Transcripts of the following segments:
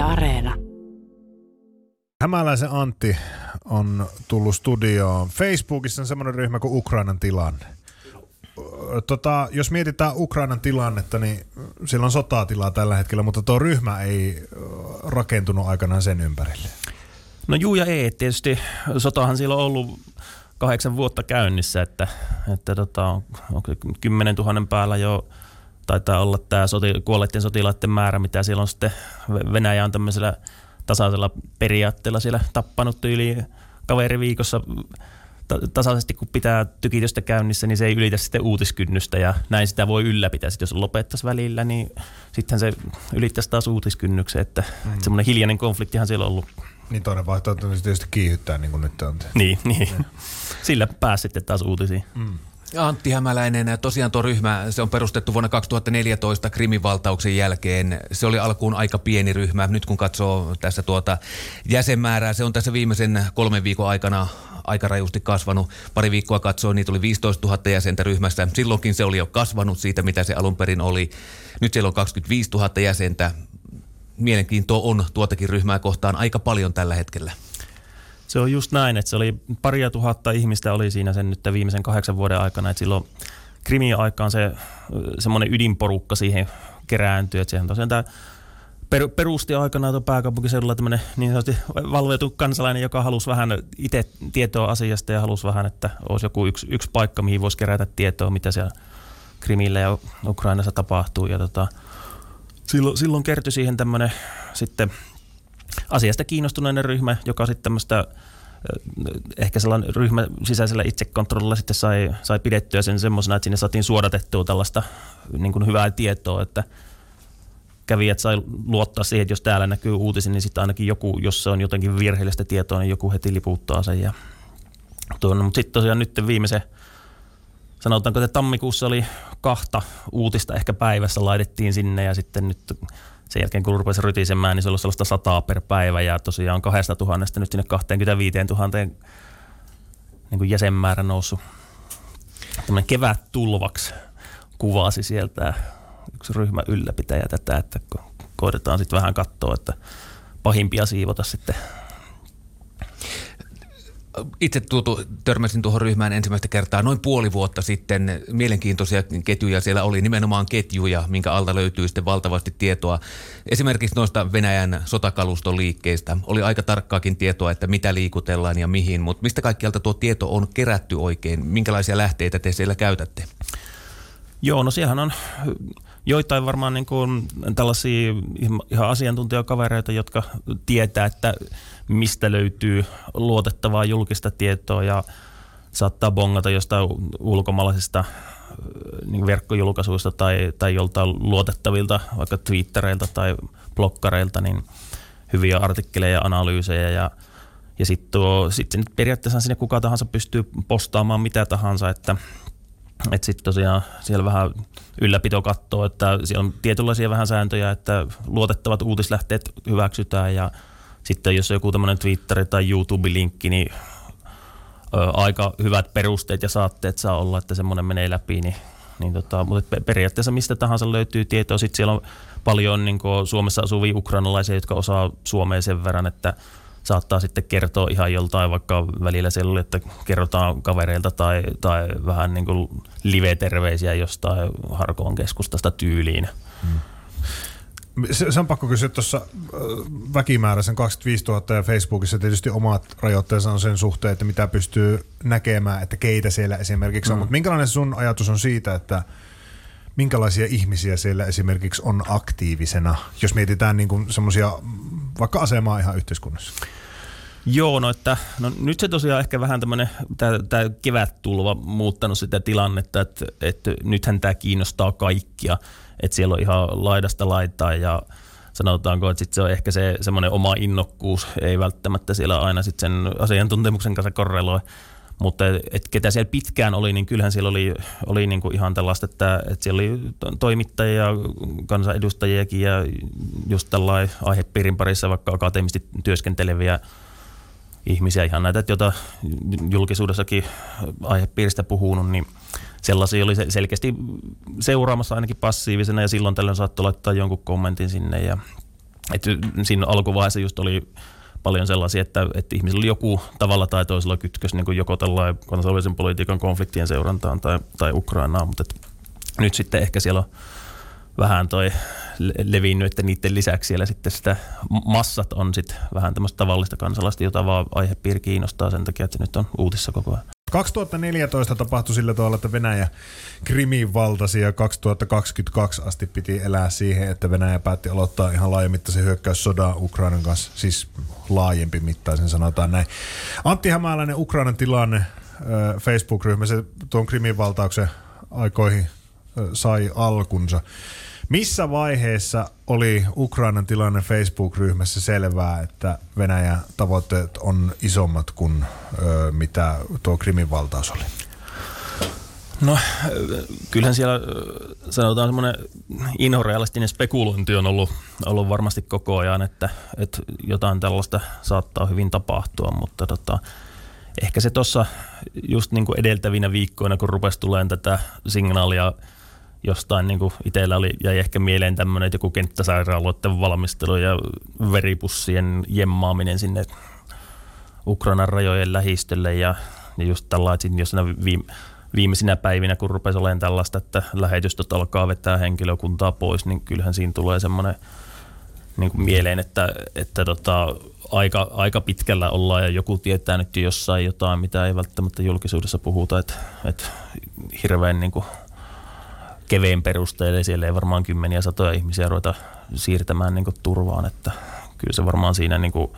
Yle Areena. Hämäläisen Antti on tullut studioon. Facebookissa on semmoinen ryhmä kuin Ukrainan tilanne. Tota, jos mietitään Ukrainan tilannetta, niin sillä on sotatilaa tällä hetkellä, mutta tuo ryhmä ei rakentunut aikanaan sen ympärille. No juu ja ei. Tietysti sotahan siellä on ollut kahdeksan vuotta käynnissä, että, että tota, onko kymmenen tuhannen päällä jo taitaa olla tämä soti, kuolleiden sotilaiden määrä, mitä siellä on sitten Venäjä on tämmöisellä tasaisella periaatteella siellä tappanut yli kaveri viikossa tasaisesti, kun pitää tykitystä käynnissä, niin se ei ylitä sitten uutiskynnystä ja näin sitä voi ylläpitää. Sitten jos lopettaisi välillä, niin sitten se ylittäisi taas uutiskynnyksen, että, mm. että semmoinen hiljainen konfliktihan siellä on ollut. Niin toinen vaihtoehto on tietysti kiihyttää, niin kuin nyt on. Niin, niin. Sillä pääsi sitten taas uutisiin. Mm. Antti Hämäläinen, tosiaan tuo ryhmä, se on perustettu vuonna 2014 Krimin valtauksen jälkeen. Se oli alkuun aika pieni ryhmä. Nyt kun katsoo tässä tuota jäsenmäärää, se on tässä viimeisen kolmen viikon aikana aika rajusti kasvanut. Pari viikkoa katsoin, niitä oli 15 000 jäsentä ryhmässä. Silloinkin se oli jo kasvanut siitä, mitä se alun perin oli. Nyt siellä on 25 000 jäsentä. Mielenkiintoa on tuotakin ryhmää kohtaan aika paljon tällä hetkellä. Se on just näin, että se oli paria tuhatta ihmistä oli siinä sen nyt viimeisen kahdeksan vuoden aikana, että silloin Krimin aikaan se semmoinen ydinporukka siihen kerääntyi, että sehän tosiaan tämä per, perusti aikanaan tuon pääkaupunkiseudulla tämmöinen niin sanotusti valveutu kansalainen, joka halusi vähän itse tietoa asiasta ja halusi vähän, että olisi joku yksi, yksi paikka, mihin voisi kerätä tietoa, mitä siellä Krimillä ja Ukrainassa tapahtuu. Ja tota, silloin, silloin kertyi siihen tämmöinen sitten asiasta kiinnostuneinen ryhmä, joka sitten tämmöistä ehkä sellainen ryhmä sisäisellä itsekontrollilla sitten sai, sai pidettyä sen semmoisena, että sinne saatiin suodatettua tällaista niin kuin hyvää tietoa, että kävijät sai luottaa siihen, että jos täällä näkyy uutisin, niin sitten ainakin joku, jos se on jotenkin virheellistä tietoa, niin joku heti liputtaa sen. Ja tuon, mutta sitten tosiaan nyt viimeisen, sanotaanko, että tammikuussa oli kahta uutista ehkä päivässä laitettiin sinne ja sitten nyt sen jälkeen kun rupesi rytisemään, niin se oli sellaista sataa per päivä ja tosiaan kahdesta tuhannesta nyt sinne 25 000 niin kuin jäsenmäärä noussut. Tämmöinen kevät tulvaksi kuvasi sieltä yksi ryhmä ylläpitäjä tätä, että koitetaan sitten vähän katsoa, että pahimpia siivota sitten itse tuotu, törmäsin tuohon ryhmään ensimmäistä kertaa noin puoli vuotta sitten. Mielenkiintoisia ketjuja siellä oli, nimenomaan ketjuja, minkä alta löytyy sitten valtavasti tietoa. Esimerkiksi noista Venäjän sotakaluston liikkeistä oli aika tarkkaakin tietoa, että mitä liikutellaan ja mihin, mutta mistä kaikkialta tuo tieto on kerätty oikein? Minkälaisia lähteitä te siellä käytätte? Joo, no siellähän on joitain varmaan niin kuin tällaisia ihan asiantuntijakavereita, jotka tietää, että mistä löytyy luotettavaa julkista tietoa ja saattaa bongata jostain ulkomaalaisista niin verkkojulkaisuista tai, tai joltain luotettavilta, vaikka Twittereilta tai blokkareilta, niin hyviä artikkeleja ja analyysejä ja ja sitten sit periaatteessa sinne kuka tahansa pystyy postaamaan mitä tahansa, että että sitten tosiaan siellä vähän ylläpito katsoo, että siellä on tietynlaisia vähän sääntöjä, että luotettavat uutislähteet hyväksytään ja sitten jos on joku tämmöinen Twitter tai YouTube-linkki, niin ö, aika hyvät perusteet ja saatteet saa olla, että semmoinen menee läpi, niin, niin tota, mutta periaatteessa mistä tahansa löytyy tietoa. Sitten siellä on paljon niin Suomessa asuvia ukrainalaisia, jotka osaa suomea sen verran, että saattaa sitten kertoa ihan joltain, vaikka välillä siellä oli, että kerrotaan kavereilta tai, tai vähän niin kuin live-terveisiä jostain Harkoon keskustasta tyyliin. Hmm. Se, se on pakko kysyä tuossa väkimääräisen 25 000 ja Facebookissa tietysti omat rajoitteensa on sen suhteen, että mitä pystyy näkemään, että keitä siellä esimerkiksi on. Mm. Mutta minkälainen sun ajatus on siitä, että minkälaisia ihmisiä siellä esimerkiksi on aktiivisena, jos mietitään niin semmoisia vaikka asemaa ihan yhteiskunnassa? Joo, no että no nyt se tosiaan ehkä vähän tämmöinen, tämä kevättulva muuttanut sitä tilannetta, että, että nythän tämä kiinnostaa kaikkia, että siellä on ihan laidasta laitaa ja sanotaanko, että sit se on ehkä se semmoinen oma innokkuus, ei välttämättä siellä aina sit sen asiantuntemuksen kanssa korreloi, mutta et ketä siellä pitkään oli, niin kyllähän siellä oli, oli niinku ihan tällaista, että, että siellä oli toimittajia, kansanedustajiakin ja just tällainen aihepiirin parissa vaikka akateemisesti työskenteleviä ihmisiä, ihan näitä, joita julkisuudessakin aihepiiristä puhunut, niin sellaisia oli selkeästi seuraamassa ainakin passiivisena ja silloin tällöin saattoi laittaa jonkun kommentin sinne ja Et siinä alkuvaiheessa just oli paljon sellaisia, että, että ihmisillä joku tavalla tai toisella kytkös niin joko tällainen kansainvälisen politiikan konfliktien seurantaan tai, tai Ukrainaan, mutta nyt sitten ehkä siellä on vähän toi levinnyt, että niiden lisäksi siellä sitten sitä massat on sitten vähän tämmöistä tavallista kansalaista, jota vaan aihepiiri kiinnostaa sen takia, että nyt on uutissa koko ajan. 2014 tapahtui sillä tavalla, että Venäjä Krimin valtasi ja 2022 asti piti elää siihen, että Venäjä päätti aloittaa ihan laajamittaisen hyökkäyssodan Ukrainan kanssa, siis laajempi mittaisen sanotaan näin. Antti Hämäläinen, Ukrainan tilanne, Facebook-ryhmä, se tuon Krimin valtauksen aikoihin sai alkunsa. Missä vaiheessa oli Ukrainan tilanne Facebook-ryhmässä selvää, että Venäjän tavoitteet on isommat kuin ö, mitä tuo Krimin valtaus oli? No kyllähän siellä sanotaan semmoinen inhorealistinen spekulointi on ollut, ollut varmasti koko ajan, että, että jotain tällaista saattaa hyvin tapahtua, mutta tota, ehkä se tuossa just niin kuin edeltävinä viikkoina, kun rupesi tulemaan tätä signaalia – jostain niin kuin itsellä oli, jäi ehkä mieleen tämmöinen, että joku kenttäsairaaloiden valmistelu ja veripussien jemmaaminen sinne Ukrainan rajojen lähistölle ja, ja just tällainen, jos viime, viimeisinä päivinä, kun rupesi olemaan tällaista, että lähetystöt alkaa vetää henkilökuntaa pois, niin kyllähän siinä tulee semmoinen niin kuin mieleen, että, että tota, aika, aika pitkällä ollaan ja joku tietää nyt jossain jotain, mitä ei välttämättä julkisuudessa puhuta, että, että hirveän niin kuin keveen perusteella. Siellä ei varmaan kymmeniä satoja ihmisiä ruveta siirtämään niin turvaan, että kyllä se varmaan siinä niin kuin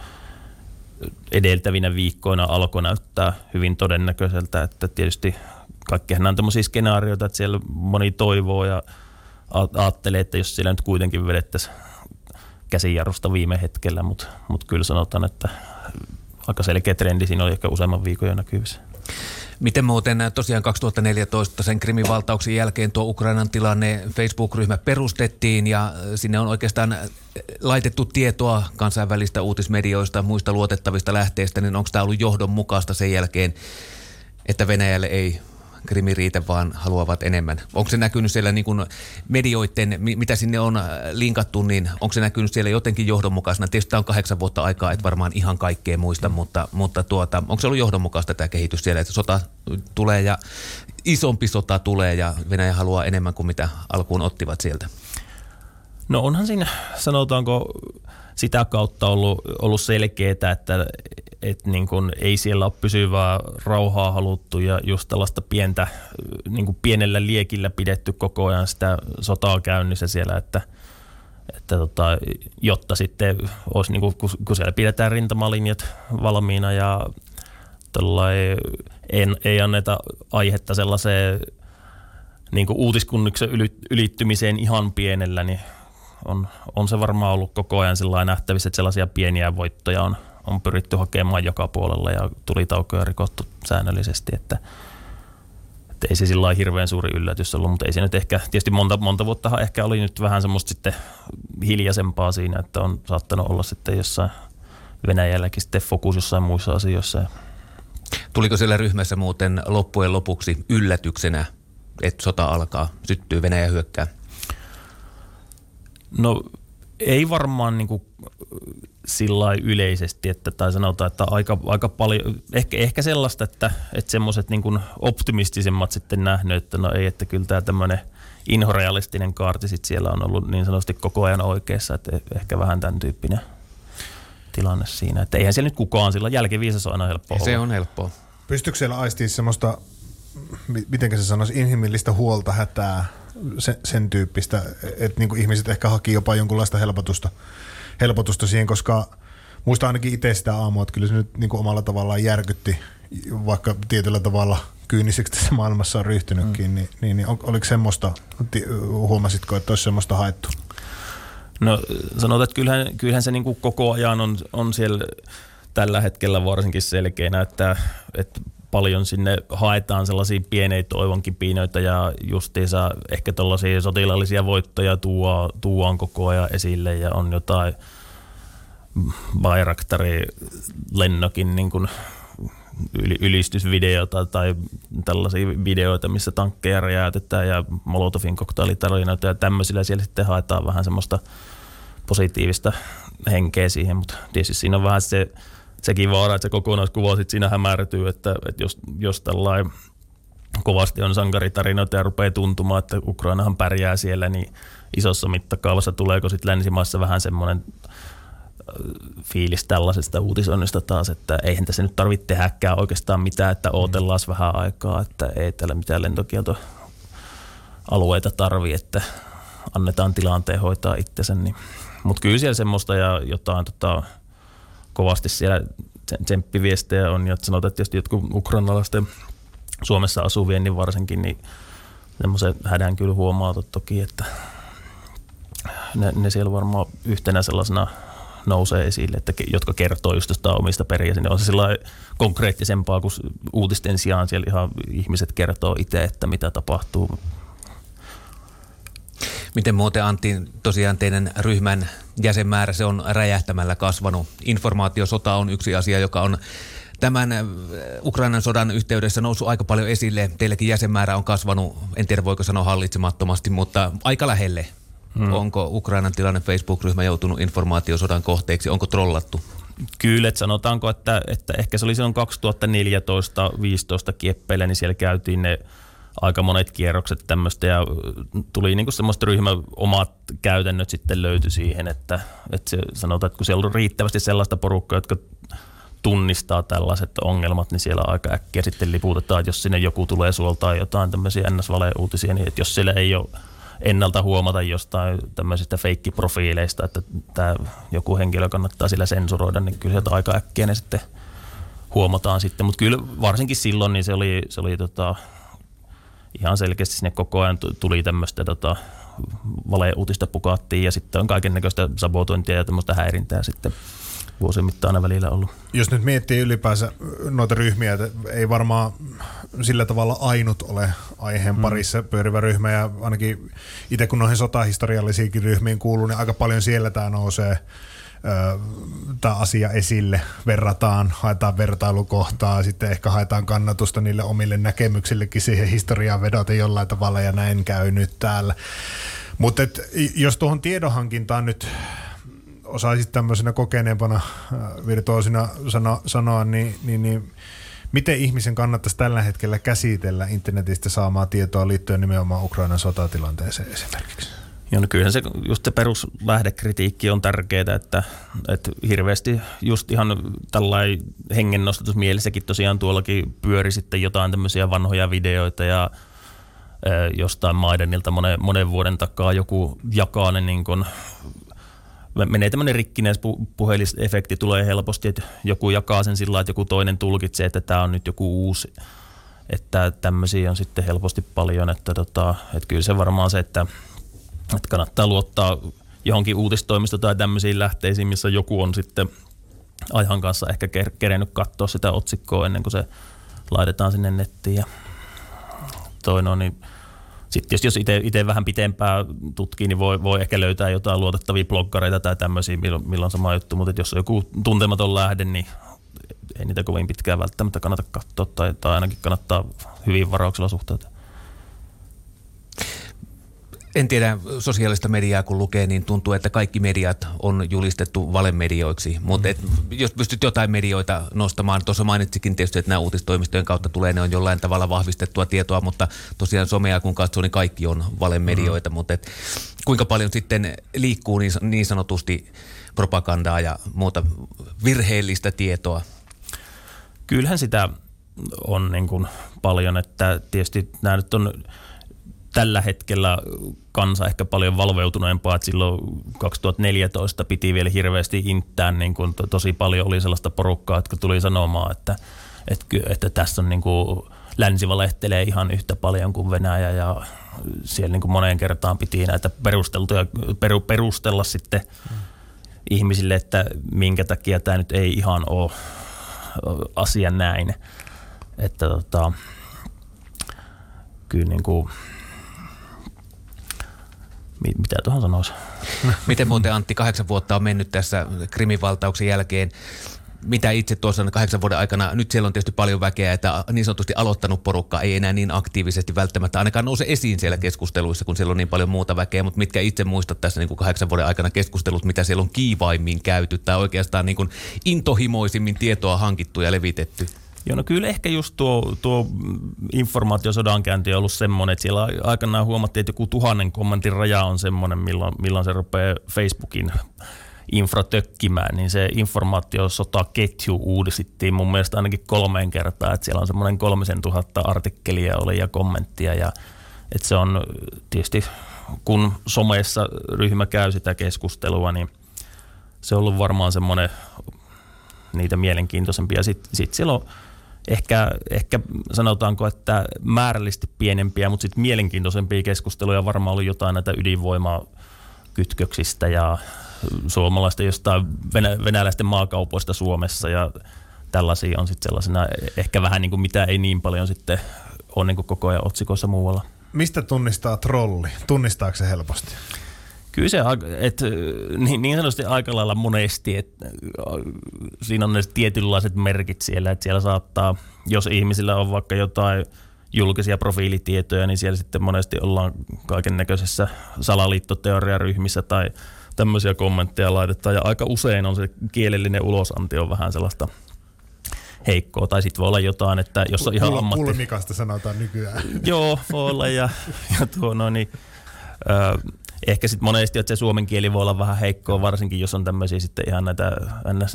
edeltävinä viikkoina alkoi näyttää hyvin todennäköiseltä, että tietysti kaikkihan on tämmöisiä skenaarioita, että siellä moni toivoo ja ajattelee, että jos siellä nyt kuitenkin vedettäisiin käsijarrusta viime hetkellä, mutta, mutta kyllä sanotaan, että aika selkeä trendi siinä oli ehkä useamman viikon jo näkyvissä. Miten muuten äh, tosiaan 2014 sen Krimin valtauksen jälkeen tuo Ukrainan tilanne Facebook-ryhmä perustettiin ja äh, sinne on oikeastaan äh, laitettu tietoa kansainvälistä uutismedioista, muista luotettavista lähteistä, niin onko tämä ollut johdonmukaista sen jälkeen, että Venäjälle ei krimi riitä, vaan haluavat enemmän. Onko se näkynyt siellä niin medioiden, mitä sinne on äh, linkattu, niin onko se näkynyt siellä jotenkin johdonmukaisena? Tietysti tämä on kahdeksan vuotta aikaa, että varmaan ihan kaikkea muista, mutta, mutta tuota, onko se ollut johdonmukaista tämä kehitys siellä, että sota tulee ja isompi sota tulee ja Venäjä haluaa enemmän kuin mitä alkuun ottivat sieltä? No onhan siinä, sanotaanko, sitä kautta ollut, ollut selkeää, että et niin kun ei siellä ole pysyvää rauhaa haluttu ja just tällaista pientä, niin pienellä liekillä pidetty koko ajan sitä sotaa käynnissä siellä, että, että tota, jotta sitten olisi, niin kuin, kun siellä pidetään rintamalinjat valmiina ja ei, ei anneta aihetta sellaiseen niin kuin uutiskunniksen ylittymiseen ihan pienellä, niin on, on se varmaan ollut koko ajan nähtävissä, että sellaisia pieniä voittoja on, on pyritty hakemaan joka puolella ja tuli taukoja rikottu säännöllisesti, että, että ei se sillä hirveän suuri yllätys ollut, mutta ei se nyt ehkä, tietysti monta, monta vuotta ehkä oli nyt vähän semmoista sitten hiljaisempaa siinä, että on saattanut olla sitten jossain Venäjälläkin sitten fokus jossain muissa asioissa. Tuliko siellä ryhmässä muuten loppujen lopuksi yllätyksenä, että sota alkaa, syttyy Venäjä hyökkää? No ei varmaan niin kuin sillä yleisesti, että, tai sanotaan, että aika, aika paljon, ehkä, ehkä sellaista, että, että semmoiset niin optimistisemmat sitten nähnyt, että no ei, että kyllä tämä tämmöinen inhorealistinen kaarti sitten siellä on ollut niin sanotusti koko ajan oikeassa, että ehkä vähän tämän tyyppinen tilanne siinä. Että eihän siellä nyt kukaan sillä jälkiviisas on aina helppoa Se on helppoa. Pystyykö siellä aistii semmoista, miten se sanoisi, inhimillistä huolta, hätää, sen, sen tyyppistä, että niin ihmiset ehkä haki jopa jonkunlaista helpotusta, helpotusta siihen, koska muista ainakin itse sitä aamua, että kyllä se nyt niin kuin omalla tavallaan järkytti, vaikka tietyllä tavalla kyyniseksi tässä maailmassa on ryhtynytkin, mm. niin, niin, niin oliko semmoista, huomasitko, että olisi semmoista haettu? No sanotaan, että kyllähän, kyllähän se niin kuin koko ajan on, on siellä tällä hetkellä varsinkin selkeänä, että, että paljon sinne haetaan sellaisia pieniä toivonkipinöitä ja justiinsa ehkä tällaisia sotilaallisia voittoja tuo, tuoaan koko ajan esille ja on jotain Bayraktari lennokin niin kuin ylistysvideota tai tällaisia videoita, missä tankkeja räjäytetään ja Molotovin koktailitarinoita ja tämmöisillä siellä sitten haetaan vähän semmoista positiivista henkeä siihen, mutta tietysti siinä on vähän se, sekin vaara, että se kokonaiskuva sitten siinä hämärtyy, että, että jos, jos tällainen kovasti on sankaritarinoita ja rupeaa tuntumaan, että Ukrainahan pärjää siellä, niin isossa mittakaavassa tuleeko sitten länsimaissa vähän semmoinen fiilis tällaisesta uutisoinnista taas, että eihän tässä nyt tarvitse tehdäkään oikeastaan mitään, että ootellaan vähän aikaa, että ei täällä mitään lentokieltoalueita tarvi, että annetaan tilanteen hoitaa itsensä. Niin. Mutta kyllä siellä semmoista ja jotain tota, kovasti siellä tsemppiviestejä on ja sanotaan, että tietysti jotkut ukrainalaisten Suomessa asuvien niin varsinkin, niin semmoisen hädän kyllä huomaa toki, että ne, ne siellä varmaan yhtenä sellaisena nousee esille, että, jotka kertoo just jostain omista perheistä. Niin on se sillä konkreettisempaa kuin uutisten sijaan siellä ihan ihmiset kertoo itse, että mitä tapahtuu. Miten muuten Antti, tosiaan teidän ryhmän jäsenmäärä, se on räjähtämällä kasvanut. Informaatiosota on yksi asia, joka on tämän äh, Ukrainan sodan yhteydessä noussut aika paljon esille. Teilläkin jäsenmäärä on kasvanut, en tiedä voiko sanoa hallitsemattomasti, mutta aika lähelle Hmm. Onko Ukrainan tilanne Facebook-ryhmä joutunut informaatiosodan kohteeksi? Onko trollattu? Kyllä, että sanotaanko, että, että ehkä se oli silloin 2014-2015 kieppeillä, niin siellä käytiin ne aika monet kierrokset tämmöistä ja tuli niinku semmoista ryhmän omat käytännöt sitten löytyi siihen, että, että se, sanotaan, että kun siellä on riittävästi sellaista porukkaa, jotka tunnistaa tällaiset ongelmat, niin siellä aika äkkiä sitten liputetaan, että jos sinne joku tulee suoltaa jotain tämmöisiä ns-valeuutisia, niin että jos siellä ei ole ennalta huomata jostain tämmöisistä feikkiprofiileista, että tämä joku henkilö kannattaa sillä sensuroida, niin kyllä sieltä aika äkkiä ne sitten huomataan sitten. Mutta kyllä varsinkin silloin niin se oli, se oli tota, ihan selkeästi sinne koko ajan tuli tämmöistä tota, valeuutista pukattiin ja sitten on kaiken näköistä sabotointia ja tämmöistä häirintää sitten vuosien mittaan välillä ollut. Jos nyt miettii ylipäänsä noita ryhmiä, että ei varmaan sillä tavalla ainut ole aiheen mm. parissa pyörivä ryhmä ja ainakin itse kun noihin sotahistoriallisiinkin ryhmiin kuuluu, niin aika paljon siellä tämä nousee tämä asia esille, verrataan, haetaan vertailukohtaa, sitten ehkä haetaan kannatusta niille omille näkemyksillekin siihen historiaan vedota jollain tavalla ja näin käy nyt täällä. Mutta jos tuohon tiedonhankintaan nyt osaisit tämmöisenä kokeneempana virtuoosina sano, sanoa, niin, niin, niin miten ihmisen kannattaisi tällä hetkellä käsitellä internetistä saamaa tietoa liittyen nimenomaan Ukrainan sotatilanteeseen esimerkiksi? Joo, no kyllähän se, just se peruslähdekritiikki on tärkeää, että, että hirveästi just ihan tällainen hengennostatus mielessäkin tosiaan tuollakin pyöri sitten jotain tämmöisiä vanhoja videoita ja jostain Maidenilta monen, monen vuoden takaa joku jakaa ne niin kuin menee tämmöinen rikkinäis puhelisefekti tulee helposti, että joku jakaa sen sillä että joku toinen tulkitsee, että tämä on nyt joku uusi. Että tämmöisiä on sitten helposti paljon, että, tota, että kyllä se varmaan se, että, että kannattaa luottaa johonkin uutistoimisto tai tämmöisiin lähteisiin, missä joku on sitten ajan kanssa ehkä kerennyt katsoa sitä otsikkoa ennen kuin se laitetaan sinne nettiin. Ja toinen on, niin sitten jos itse vähän pitempää tutkii, niin voi, voi ehkä löytää jotain luotettavia bloggareita tai tämmöisiä, milloin, milloin sama juttu, mutta jos on joku tuntematon lähde, niin ei niitä kovin pitkään välttämättä kannata katsoa tai, tai ainakin kannattaa hyvin varauksella suhtautua. En tiedä, sosiaalista mediaa kun lukee, niin tuntuu, että kaikki mediat on julistettu valemedioiksi. Mutta jos pystyt jotain medioita nostamaan, tuossa mainitsikin tietysti, että nämä uutistoimistojen kautta tulee, ne on jollain tavalla vahvistettua tietoa, mutta tosiaan somea kun katsoo, niin kaikki on valemedioita. Mm. Mutta kuinka paljon sitten liikkuu niin, niin sanotusti propagandaa ja muuta virheellistä tietoa? Kyllähän sitä on niin kuin paljon, että tietysti nämä nyt on tällä hetkellä kansa ehkä paljon valveutuneempaa, että silloin 2014 piti vielä hirveästi inttää, niin kuin to, tosi paljon oli sellaista porukkaa, jotka tuli sanomaan, että, että, että tässä on niin kuin, länsi valehtelee ihan yhtä paljon kuin Venäjä ja siellä niin kuin moneen kertaan piti näitä perusteltuja, peru, perustella sitten mm. ihmisille, että minkä takia tämä nyt ei ihan ole asia näin. Että tota, kyllä niin kuin, mitä tuohon sanoisi? Miten muuten Antti, kahdeksan vuotta on mennyt tässä krimivaltauksen jälkeen. mitä itse tuossa kahdeksan vuoden aikana, nyt siellä on tietysti paljon väkeä, että niin sanotusti aloittanut porukka ei enää niin aktiivisesti välttämättä ainakaan nouse esiin siellä keskusteluissa, kun siellä on niin paljon muuta väkeä, mutta mitkä itse muistat tässä niin kuin kahdeksan vuoden aikana keskustelut, mitä siellä on kiivaimmin käyty tai oikeastaan niin kuin intohimoisimmin tietoa hankittu ja levitetty? Joo, no kyllä ehkä just tuo, tuo informaatiosodankäynti on ollut semmoinen, että siellä aikanaan huomattiin, että joku tuhannen kommentin raja on semmoinen, milloin, milloin se rupeaa Facebookin infra tökkimään, niin se informaatiosotaketju uudistettiin mun mielestä ainakin kolmeen kertaan, että siellä on semmoinen kolmisen tuhatta artikkelia oli ja kommenttia ja että se on tietysti, kun somessa ryhmä käy sitä keskustelua, niin se on ollut varmaan semmoinen niitä mielenkiintoisempia. Sitten sit siellä on ehkä, ehkä sanotaanko, että määrällisesti pienempiä, mutta sitten mielenkiintoisempia keskusteluja varmaan ollut jotain näitä ydinvoimaa kytköksistä ja suomalaisten jostain venä, venäläisten maakaupoista Suomessa ja tällaisia on sitten sellaisena ehkä vähän niin kuin mitä ei niin paljon sitten ole niin koko ajan otsikoissa muualla. Mistä tunnistaa trolli? Tunnistaako se helposti? Kyllä se, että niin, niin sanotusti aika lailla monesti, että siinä on ne tietynlaiset merkit siellä, että siellä saattaa, jos ihmisillä on vaikka jotain julkisia profiilitietoja, niin siellä sitten monesti ollaan kaiken näköisessä salaliittoteoriaryhmissä tai tämmöisiä kommentteja laitetaan. Ja aika usein on se kielellinen ulosanti on vähän sellaista heikkoa. Tai sitten voi olla jotain, että jos on ihan ammatti... Pulmikasta sanotaan nykyään. Joo, voi olla. Ja, ja tuo, no niin, ehkä sitten monesti, että se suomen kieli voi olla vähän heikkoa, varsinkin jos on tämmöisiä sitten ihan näitä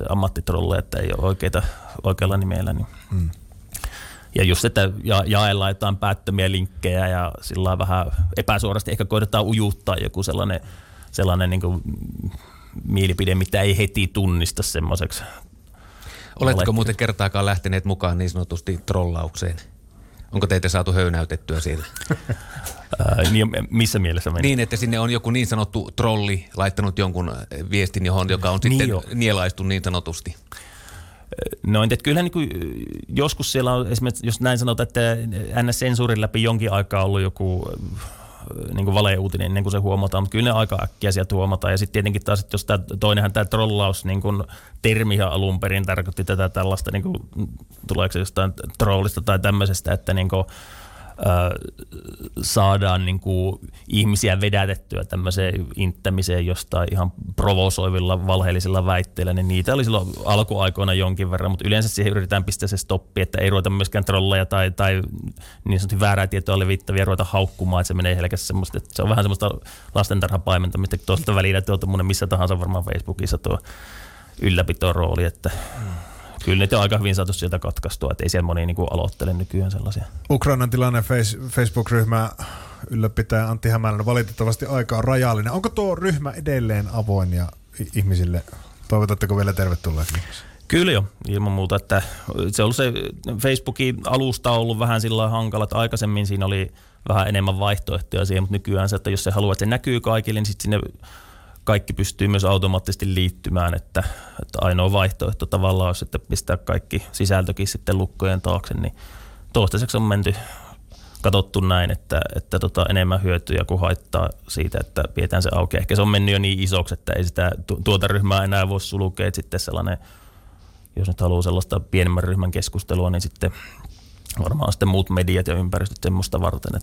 ammattitrolleja, että ei ole oikeita, oikealla nimellä. Niin. Hmm. Ja just, että ja, jaellaan jotain päättömiä linkkejä ja sillä vähän epäsuorasti ehkä koitetaan ujuttaa joku sellainen, sellainen niin kuin mielipide, mitä ei heti tunnista semmoiseksi. Oletko muuten kertaakaan lähteneet mukaan niin sanotusti trollaukseen? Onko teitä saatu höynäytettyä siellä? Niin, missä mielessä meni? Niin, että sinne on joku niin sanottu trolli laittanut jonkun viestin, johon, joka on niin sitten jo. nielaistu niin sanotusti. No että kyllä niin kuin, joskus siellä on esimerkiksi, jos näin sanotaan, että NS-sensuurin läpi jonkin aikaa ollut joku niin kuin valeuutinen ennen kuin se huomataan, mutta kyllä ne aika äkkiä sieltä huomataan. Ja sitten tietenkin taas, että jos tämä toinenhan tämä trollaus niin kuin termihan alun perin tarkoitti tätä tällaista, niin kuin, tuleeko se jostain trollista tai tämmöisestä, että niin kuin, saadaan niin kuin ihmisiä vedätettyä tämmöiseen inttämiseen jostain ihan provosoivilla valheellisilla väitteillä, niin niitä oli silloin alkuaikoina jonkin verran, mutta yleensä siihen yritetään pistää se stoppi, että ei ruveta myöskään trolleja tai, tai niin sanotusti väärää tietoa levittäviä ruveta haukkumaan, että se menee helkästi semmoista, että se on vähän semmoista lastentarhapaimentamista, tuosta välillä tuolta missä tahansa varmaan Facebookissa tuo ylläpitorooli, että kyllä niitä on aika hyvin saatu sieltä katkaistua, että ei siellä moni niin aloittele nykyään sellaisia. Ukrainan tilanne face, Facebook-ryhmä ylläpitää Antti Hämäläinen valitettavasti aika on rajallinen. Onko tuo ryhmä edelleen avoin ja ihmisille? Toivotatteko vielä tervetulleeksi? Kyllä jo, ilman muuta. Että se on se Facebookin alusta on ollut vähän sillä hankala, että aikaisemmin siinä oli vähän enemmän vaihtoehtoja siihen, mutta nykyään se, että jos se haluaa, että se näkyy kaikille, niin sitten sinne kaikki pystyy myös automaattisesti liittymään, että, että ainoa vaihtoehto tavallaan olisi, että pistää kaikki sisältökin sitten lukkojen taakse, niin toistaiseksi on menty katsottu näin, että, että tota, enemmän hyötyjä kuin haittaa siitä, että pidetään se auki. Ehkä se on mennyt jo niin isoksi, että ei sitä tuota ryhmää enää voi sulkea, että sitten sellainen, jos nyt haluaa sellaista pienemmän ryhmän keskustelua, niin sitten varmaan sitten muut mediat ja ympäristöt semmoista varten, että